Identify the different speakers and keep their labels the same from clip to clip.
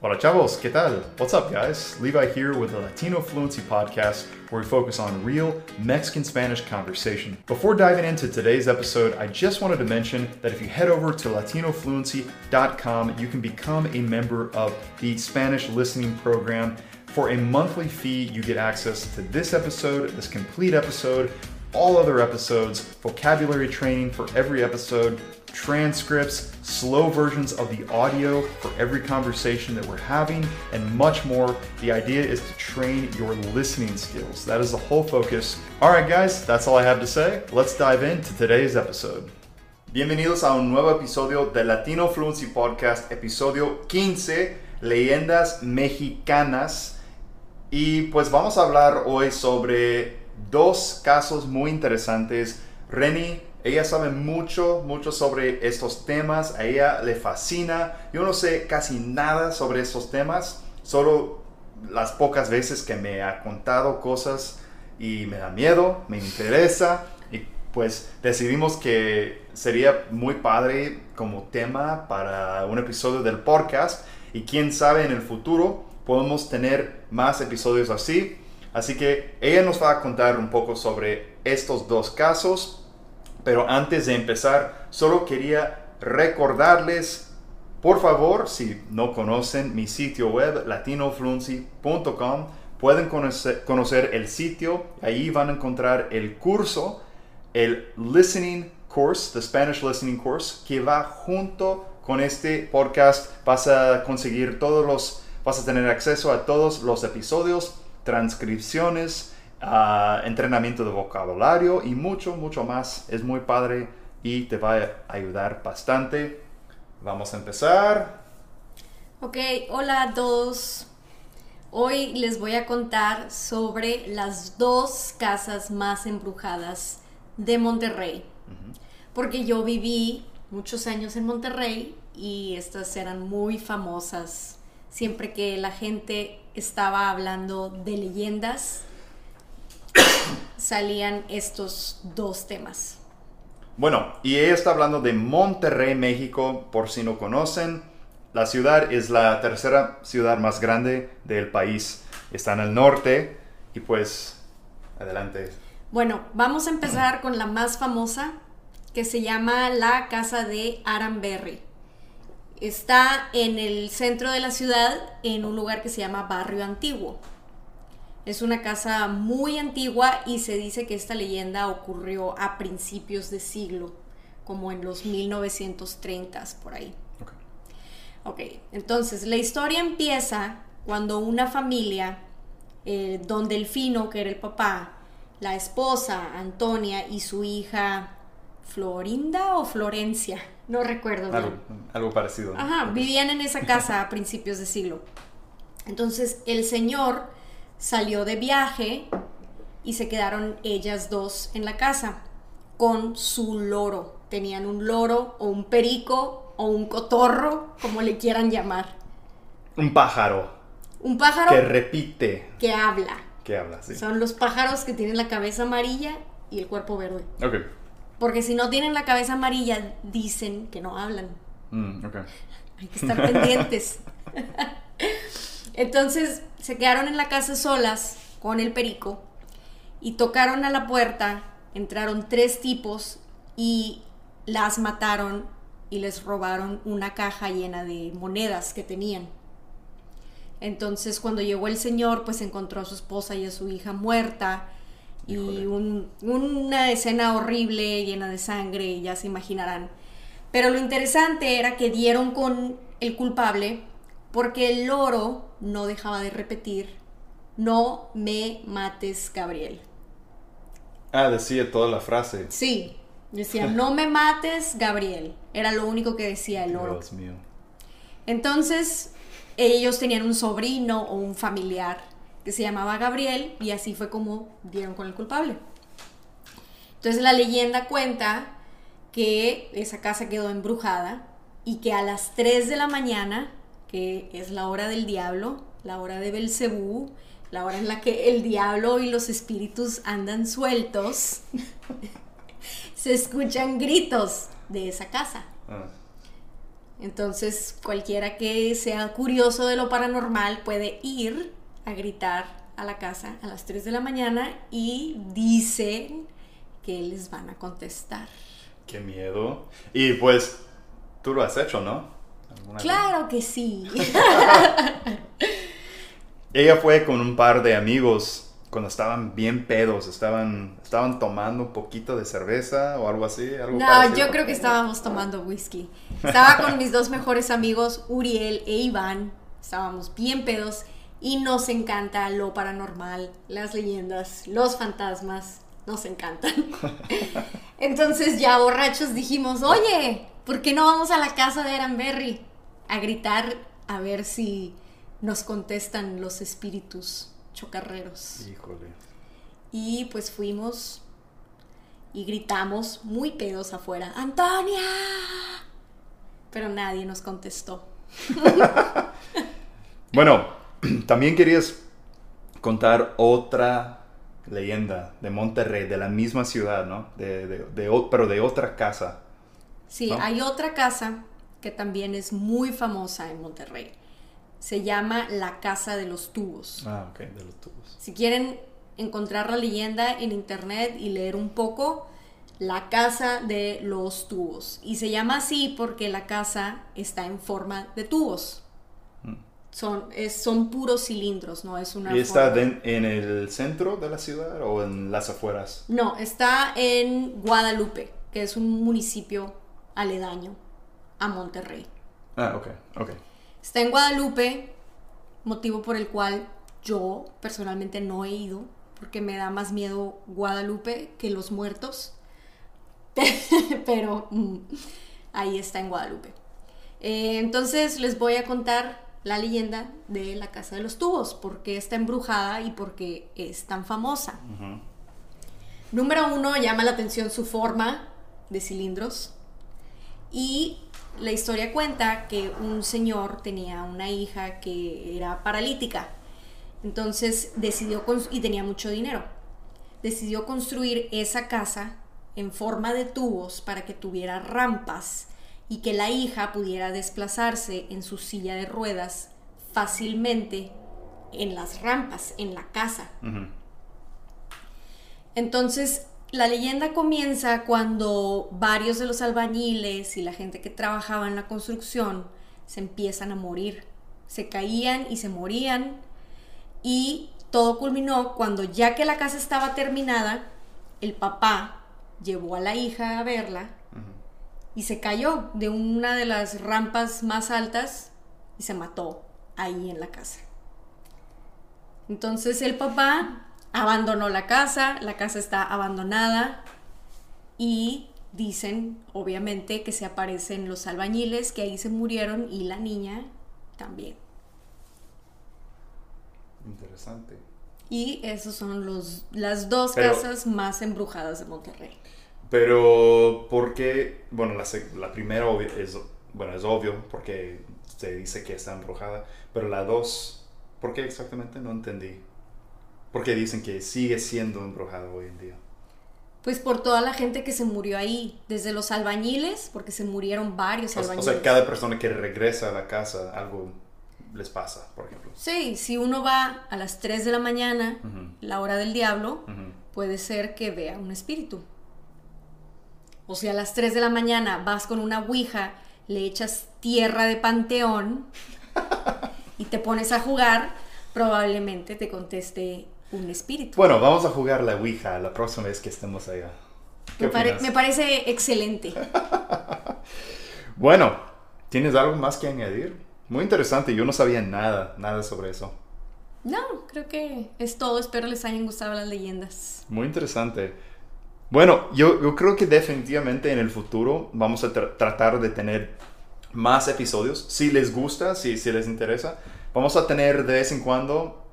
Speaker 1: Hola chavos, ¿qué tal? What's up guys? Levi here with the Latino Fluency Podcast where we focus on real Mexican Spanish conversation. Before diving into today's episode, I just wanted to mention that if you head over to latinofluency.com, you can become a member of the Spanish listening program. For a monthly fee, you get access to this episode, this complete episode, all other episodes, vocabulary training for every episode, transcripts, slow versions of the audio for every conversation that we're having, and much more. The idea is to train your listening skills. That is the whole focus. All right, guys, that's all I have to say. Let's dive into today's episode. Bienvenidos a un nuevo episodio de Latino Fluency Podcast, episodio 15, Leyendas Mexicanas. Y pues vamos a hablar hoy sobre dos casos muy interesantes. Reni ella sabe mucho, mucho sobre estos temas. A ella le fascina. Yo no sé casi nada sobre estos temas. Solo las pocas veces que me ha contado cosas y me da miedo, me interesa. Y pues decidimos que sería muy padre como tema para un episodio del podcast. Y quién sabe en el futuro podemos tener más episodios así. Así que ella nos va a contar un poco sobre estos dos casos pero antes de empezar, solo quería recordarles, por favor, si no conocen mi sitio web latinofluency.com, pueden conocer, el sitio, ahí van a encontrar el curso, el Listening Course, the Spanish Listening Course, que va junto con este podcast. Vas a conseguir todos los, vas a tener acceso a todos los episodios, transcripciones, entrenamiento de vocabulario y mucho, mucho más. Es muy padre y te va a ayudar bastante. Vamos a empezar.
Speaker 2: Ok, hola a todos. Hoy les voy a contar sobre las dos casas más embrujadas de Monterrey. Porque yo viví muchos años en Monterrey y estas eran muy famosas. Siempre que la gente estaba hablando de leyendas, salían estos dos temas.
Speaker 1: Bueno, y ella está hablando de Monterrey, México, por si no conocen. La ciudad es la tercera ciudad más grande del país. Está en el norte y pues adelante.
Speaker 2: Bueno, vamos a empezar con la más famosa que se llama la Casa de Aramberry. Está en el centro de la ciudad, en un lugar que se llama Barrio Antiguo. Es una casa muy antigua y se dice que esta leyenda ocurrió a principios de siglo, como en los 1930s por ahí. Ok, entonces la historia empieza cuando una familia, eh, don Delfino, que era el papá, la esposa, Antonia, y su hija, Florinda o Florencia, no recuerdo.
Speaker 1: Algo, algo parecido.
Speaker 2: Ajá, vivían en esa casa a principios de siglo. Entonces el señor salió de viaje y se quedaron ellas dos en la casa con su loro. Tenían un loro o un perico o un cotorro, como le quieran llamar.
Speaker 1: Un pájaro.
Speaker 2: Un pájaro
Speaker 1: que repite.
Speaker 2: Que habla.
Speaker 1: Que habla, sí.
Speaker 2: Son los pájaros que tienen la cabeza amarilla y el cuerpo verde.
Speaker 1: Ok.
Speaker 2: Porque si no tienen la cabeza amarilla, dicen que no hablan.
Speaker 1: Mm,
Speaker 2: Hay que estar pendientes. Entonces se quedaron en la casa solas con el perico y tocaron a la puerta, entraron tres tipos y las mataron y les robaron una caja llena de monedas que tenían. Entonces cuando llegó el señor, pues encontró a su esposa y a su hija muerta y una escena horrible llena de sangre, ya se imaginarán. Pero lo interesante era que dieron con el culpable porque el loro no dejaba de repetir, no me mates, Gabriel.
Speaker 1: Ah, decía toda la frase.
Speaker 2: Sí, decía, no me mates, Gabriel. Era lo único que decía el loro.
Speaker 1: Dios mío.
Speaker 2: Entonces, ellos tenían un sobrino o un familiar que se llamaba Gabriel y así fue como dieron con el culpable. Entonces la leyenda cuenta que esa casa quedó embrujada y que a las 3 de la mañana que es la hora del diablo, la hora de Belcebú, la hora en la que el diablo y los espíritus andan sueltos, se escuchan gritos de esa casa. Ah. Entonces, cualquiera que sea curioso de lo paranormal puede ir a gritar a la casa a las 3 de la mañana y dicen que les van a contestar.
Speaker 1: Qué miedo. Y pues, tú lo has hecho, ¿no? ¿Alguna
Speaker 2: Claro que sí.
Speaker 1: Ella fue con un par de amigos cuando estaban bien pedos, estaban, estaban tomando un poquito de cerveza o algo así. Algo
Speaker 2: No,
Speaker 1: parecido.
Speaker 2: yo creo que estábamos tomando whisky. Estaba con mis dos mejores amigos, Uriel e Iván. Estábamos bien pedos y nos encanta lo paranormal, las leyendas, los fantasmas. Nos encantan. Entonces ya borrachos dijimos, oye, ¿por qué no vamos a la casa de Aranberry a gritar a ver si nos contestan los espíritus chocarreros?
Speaker 1: Híjole.
Speaker 2: Y pues fuimos y gritamos muy pedos afuera, ¡Antonia! Pero nadie nos contestó.
Speaker 1: Bueno, también querías contar otra leyenda de Monterrey, de la misma ciudad, ¿no? De, de- de pero de otra casa.
Speaker 2: Sí,
Speaker 1: ¿No?
Speaker 2: hay otra casa que también es muy famosa en Monterrey. Se llama la Casa de los Tubos.
Speaker 1: Ah, ok, de los tubos.
Speaker 2: Si quieren encontrar la leyenda en internet y leer un poco, la Casa de los Tubos. Y se llama así porque la casa está en forma de tubos. Son, es- son puros cilindros, no es una
Speaker 1: ¿Y está en el centro de la ciudad o en las afueras?
Speaker 2: No, está en Guadalupe, que es un municipio aledaño a Monterrey.
Speaker 1: Ah, ok, ok.
Speaker 2: Está en Guadalupe, motivo por el cual yo personalmente no he ido, porque me da más miedo Guadalupe que los muertos. Pero mm, ahí está en Guadalupe. Eh, entonces les voy a contar la leyenda de la Casa de los Tubos, por qué está embrujada y por qué es tan famosa. Número uno, llama la atención su forma de cilindros. Y la historia cuenta que un señor tenía una hija que era paralítica. Entonces decidió, y tenía mucho dinero, decidió construir esa casa en forma de tubos para que tuviera rampas y que la hija pudiera desplazarse en su silla de ruedas fácilmente en las rampas, en la casa. Entonces, la leyenda comienza cuando varios de los albañiles y la gente que trabajaba en la construcción se empiezan a morir. Se caían y se morían. Y todo culminó cuando ya que la casa estaba terminada, el papá llevó a la hija a verla y se cayó de una de las rampas más altas y se mató ahí en la casa. Entonces el papá abandonó la casa, la casa está abandonada y dicen, obviamente, que se aparecen los albañiles que ahí se murieron y la niña también.
Speaker 1: Interesante.
Speaker 2: Y esos son los, las dos
Speaker 1: Pero-
Speaker 2: casas más embrujadas de Monterrey.
Speaker 1: Pero, ¿por qué? Bueno, la, la primera es, bueno, es obvio porque se dice que está embrujada, pero la dos, ¿por qué exactamente? No entendí. Porque dicen que sigue siendo embrujada hoy en día.
Speaker 2: Pues por toda la gente que se murió ahí, desde los albañiles, porque se murieron varios
Speaker 1: O, o
Speaker 2: albañiles.
Speaker 1: sea, cada persona que regresa a la casa, algo les pasa, por ejemplo.
Speaker 2: Sí, si uno va a las 3 de la mañana,
Speaker 1: Ujú.
Speaker 2: la hora del diablo,
Speaker 1: Ujú.
Speaker 2: puede ser que vea un espíritu. O si a las 3 de la mañana vas con una ouija, le echas tierra de panteón y te pones a jugar, probablemente te conteste un espíritu.
Speaker 1: Bueno, vamos a jugar la Ouija la próxima vez que estemos allá. ¿Qué
Speaker 2: me, pare- me parece excelente.
Speaker 1: Bueno, ¿tienes algo más que añadir? Muy interesante, yo no sabía nada, nada sobre eso.
Speaker 2: No, creo que es todo. Espero les hayan gustado las leyendas.
Speaker 1: Muy interesante. Bueno, yo, yo creo que definitivamente en el futuro vamos a tra- tratar de tener más episodios. Si les gusta, si, si les interesa, vamos a tener de vez en cuando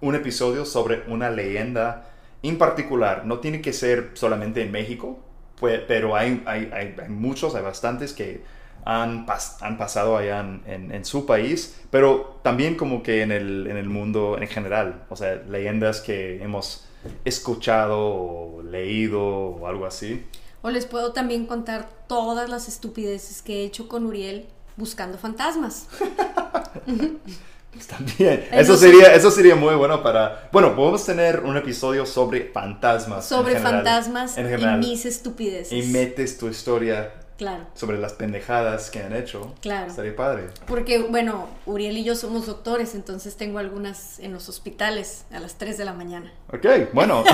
Speaker 1: un episodio sobre una leyenda en particular. No tiene que ser solamente en México, pues, pero hay, hay, hay, muchos, hay bastantes que han, han pasado allá en, en- en su país, pero también como que en el, en el mundo en general. O sea, leyendas que hemos escuchado o leído o algo así.
Speaker 2: O les puedo también contar todas las estupideces que he hecho con Uriel buscando fantasmas.
Speaker 1: También. Eso sería, eso sería muy bueno para... Bueno, podemos tener un episodio sobre fantasmas.
Speaker 2: Sobre fantasmas y mis estupideces.
Speaker 1: Y metes tu historia
Speaker 2: Claro.
Speaker 1: Sobre las pendejadas que han hecho.
Speaker 2: Claro.
Speaker 1: Estaría padre.
Speaker 2: Porque, bueno, Uriel y yo somos doctores, entonces tengo algunas en los hospitales a las 3 de la mañana.
Speaker 1: Ok, bueno.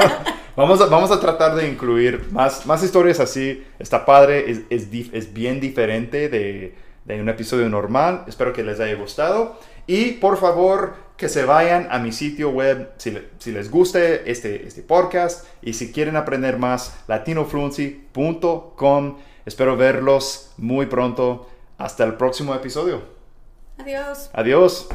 Speaker 1: vamos, a, vamos a tratar de incluir más, más historias así. Está padre, es, es, es bien diferente de, de un episodio normal. Espero que les haya gustado. Y por favor, que se vayan a mi sitio web si, si, les guste este, este podcast y si quieren aprender más, latinofluency.com. Espero verlos muy pronto. Hasta el próximo episodio.
Speaker 2: Adiós.
Speaker 1: Adiós.